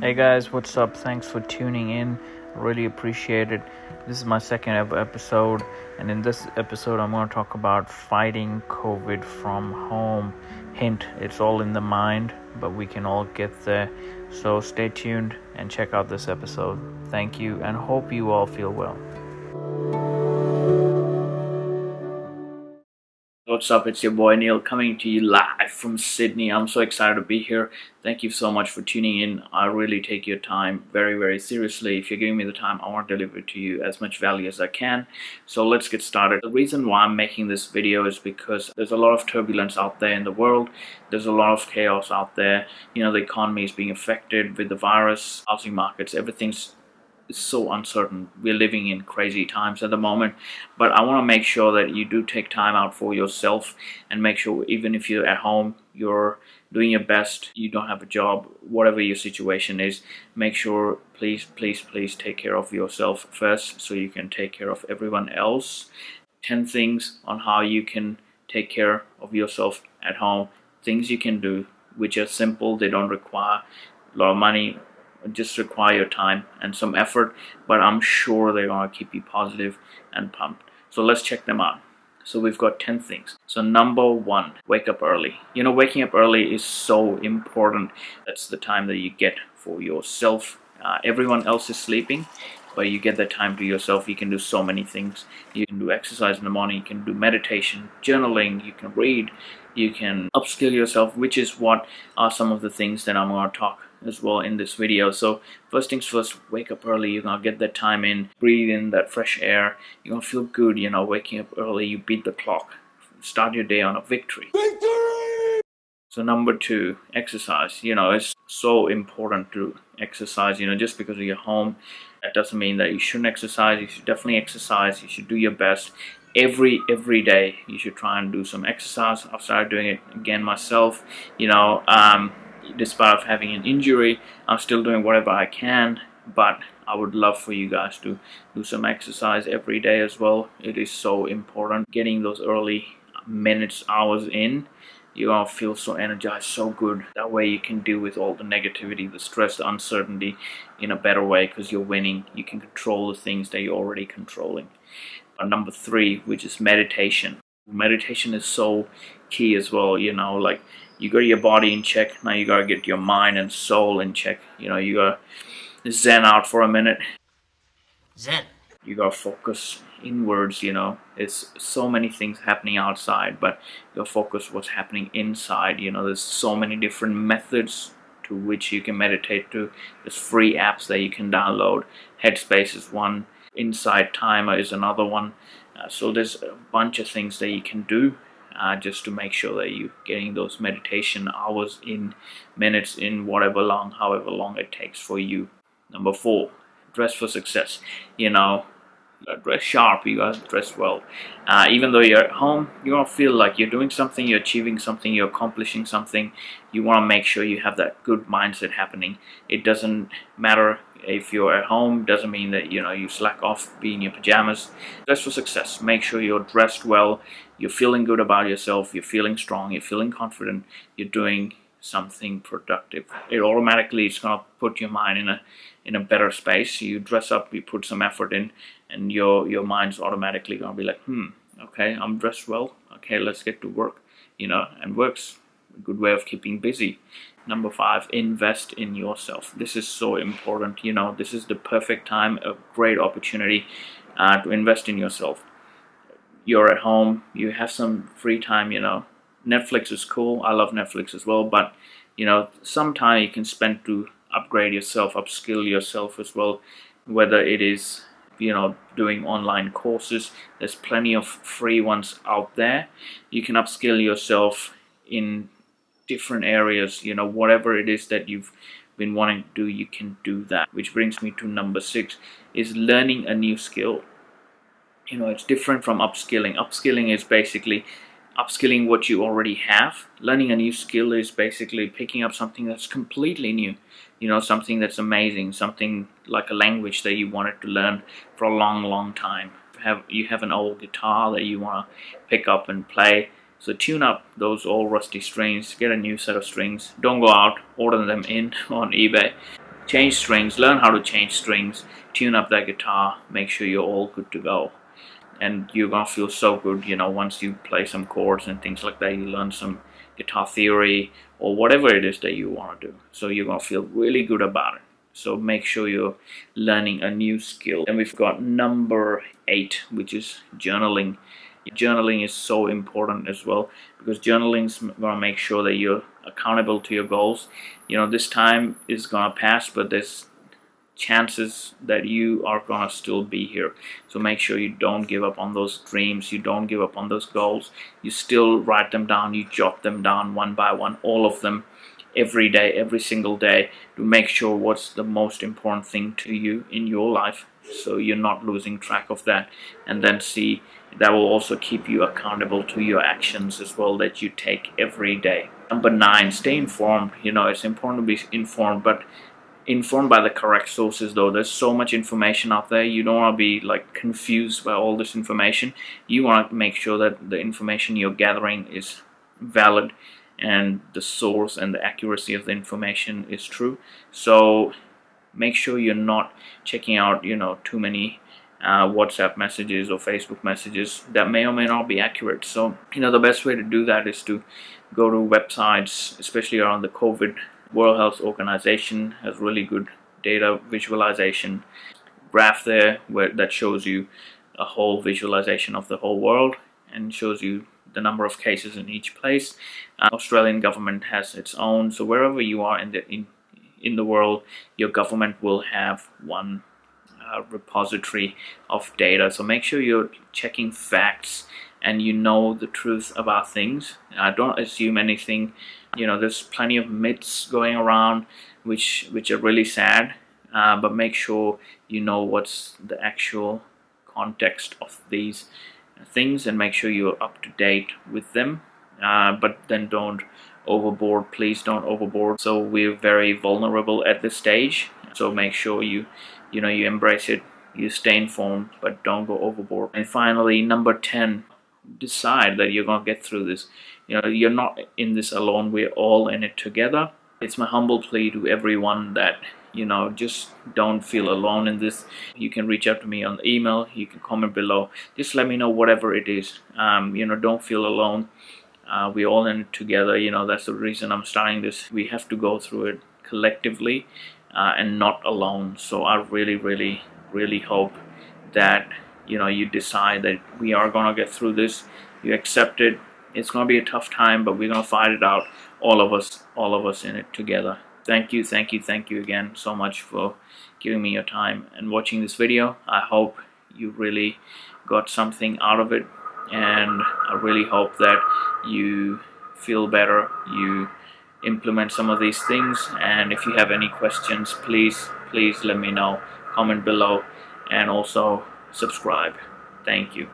Hey guys, what's up? Thanks for tuning in. Really appreciate it. This is my second episode, and in this episode, I'm going to talk about fighting COVID from home. Hint, it's all in the mind, but we can all get there. So stay tuned and check out this episode. Thank you, and hope you all feel well. What's up? It's your boy Neil coming to you live from Sydney. I'm so excited to be here. Thank you so much for tuning in. I really take your time very, very seriously. If you're giving me the time, I want to deliver to you as much value as I can. So let's get started. The reason why I'm making this video is because there's a lot of turbulence out there in the world. There's a lot of chaos out there. You know, the economy is being affected with the virus, housing markets, everything's so uncertain. We're living in crazy times at the moment, but I want to make sure that you do take time out for yourself and make sure even if you're at home, you're doing your best, you don't have a job, whatever your situation is, make sure please, please, please take care of yourself first so you can take care of everyone else. 10 things on how you can take care of yourself at home, things you can do which are simple, they don't require a lot of money just require your time and some effort but I'm sure they're gonna keep you positive and pumped. So let's check them out. So we've got 10 things. So number one wake up early. You know waking up early is so important. That's the time that you get for yourself. Uh, everyone else is sleeping but you get that time to yourself. You can do so many things. You can do exercise in the morning. You can do meditation journaling. You can read. You can upskill yourself which is what are some of the things that I'm going to talk as well in this video. So first things first wake up early you're gonna get that time in breathe in that fresh air. You're gonna feel good you know waking up early you beat the clock. Start your day on a victory. Victory! So number two exercise. You know it's so important to exercise you know just because you're home that doesn't mean that you shouldn't exercise. You should definitely exercise. You should do your best. Every every day you should try and do some exercise. I've started doing it again myself you know um, despite of having an injury I'm still doing whatever I can but I would love for you guys to do some exercise every day as well. It is so important. Getting those early minutes hours in you're gonna feel so energized so good. That way you can deal with all the negativity the stress the uncertainty in a better way because you're winning. You can control the things that you're already controlling. But number three which is meditation. Meditation is so key as well you know like you got your body in check. Now you got to get your mind and soul in check. You know you got to zen out for a minute. Zen. You got to focus inwards you know. It's so many things happening outside but you got to focus what's happening inside. You know there's so many different methods to which you can meditate to. There's free apps that you can download. Headspace is one. Insight Timer is another one. Uh, so there's a bunch of things that you can do uh, just to make sure that you're getting those meditation hours in minutes in whatever long however long it takes for you. Number four dress for success. You know dress sharp you guys dress well. Uh, even though you're at home you wanna feel like you're doing something you're achieving something you're accomplishing something. You want to make sure you have that good mindset happening. It doesn't matter if you're at home doesn't mean that you know you slack off be in your pajamas. Dress for success. Make sure you're dressed well. You're feeling good about yourself. You're feeling strong. You're feeling confident. You're doing something productive. It automatically is to put your mind in a in a better space. You dress up you put some effort in and your your mind's automatically to be like hmm okay i'm dressed well. Okay let's get to work you know and works. A good way of keeping busy. Number five invest in yourself. This is so important you know. This is the perfect time a great opportunity uh, to invest in yourself. You're at home you have some free time you know. Netflix is cool. I love netflix as well but you know some time you can spend to upgrade yourself upskill yourself as well whether it is you know doing online courses. There's plenty of free ones out there. You can upskill yourself in different areas you know whatever it is that you've been wanting to do you can do that. Which brings me to number six is learning a new skill. You know it's different from upskilling. Upskilling is basically upskilling what you already have. Learning a new skill is basically picking up something that's completely new. You know something that's amazing something like a language that you wanted to learn for a long long time. Have you have an old guitar that you want to pick up and play. So tune up those old rusty strings, get a new set of strings. Don't go out, order them in on eBay. change strings learn how to change strings. Tune up that guitar make sure you're all good to go and you're gonna feel so good you know once you play some chords and things like that you learn some guitar theory or whatever it is that you want to do. So you're gonna feel really good about it. So make sure you're learning a new skill. And we've got number eight which is journaling. Journaling is so important as well because journaling is going to make sure that you're accountable to your goals. You know this time is going to pass but there's chances that you are to still be here. So make sure you don't give up on those dreams. You don't give up on those goals. You still write them down. You jot them down one by one all of them every day every single day to make sure what's the most important thing to you in your life so you're not losing track of that. And then see that will also keep you accountable to your actions as well that you take every day. Number nine stay informed. You know it's important to be informed but informed by the correct sources though. There's so much information out there. You don't want to be like confused by all this information. You want to make sure that the information you're gathering is valid and the source and the accuracy of the information is true. So make sure you're not checking out you know too many uh, WhatsApp messages or Facebook messages that may or may not be accurate. So you know the best way to do that is to go to websites especially around the COVID World Health Organization has really good data visualization graph there where that shows you a whole visualization of the whole world and shows you the number of cases in each place. Uh, Australian government has its own, so wherever you are in the in in the world, your government will have one uh, repository of data. So make sure you're checking facts and you know the truth about things. Uh, don't assume anything. You know, there's plenty of myths going around, which which are really sad. Uh, but make sure you know what's the actual context of these things and make sure you're up to date with them. Uh, but then don't overboard. Please don't overboard. So we're very vulnerable at this stage. So make sure you, you know, you embrace it. You stay informed, but don't go overboard. And finally, number 10, decide that you're going to get through this. You know, you're not in this alone. We're all in it together. It's my humble plea to everyone that you know just don't feel alone in this. You can reach out to me on email. You can comment below. Just let me know whatever it is. Um, you know don't feel alone. Uh, we're all in it together. You know that's the reason I'm starting this. We have to go through it collectively uh, and not alone. So I really really really hope that you know you decide that we are gonna get through this you accept it. It's gonna be a tough time but we're gonna fight it out all of us all of us in it together. Thank you thank you thank you again so much for giving me your time and watching this video. I hope you really got something out of it and I really hope that you feel better you implement some of these things. And if you have any questions please please let me know. Comment below. And also subscribe. Thank you.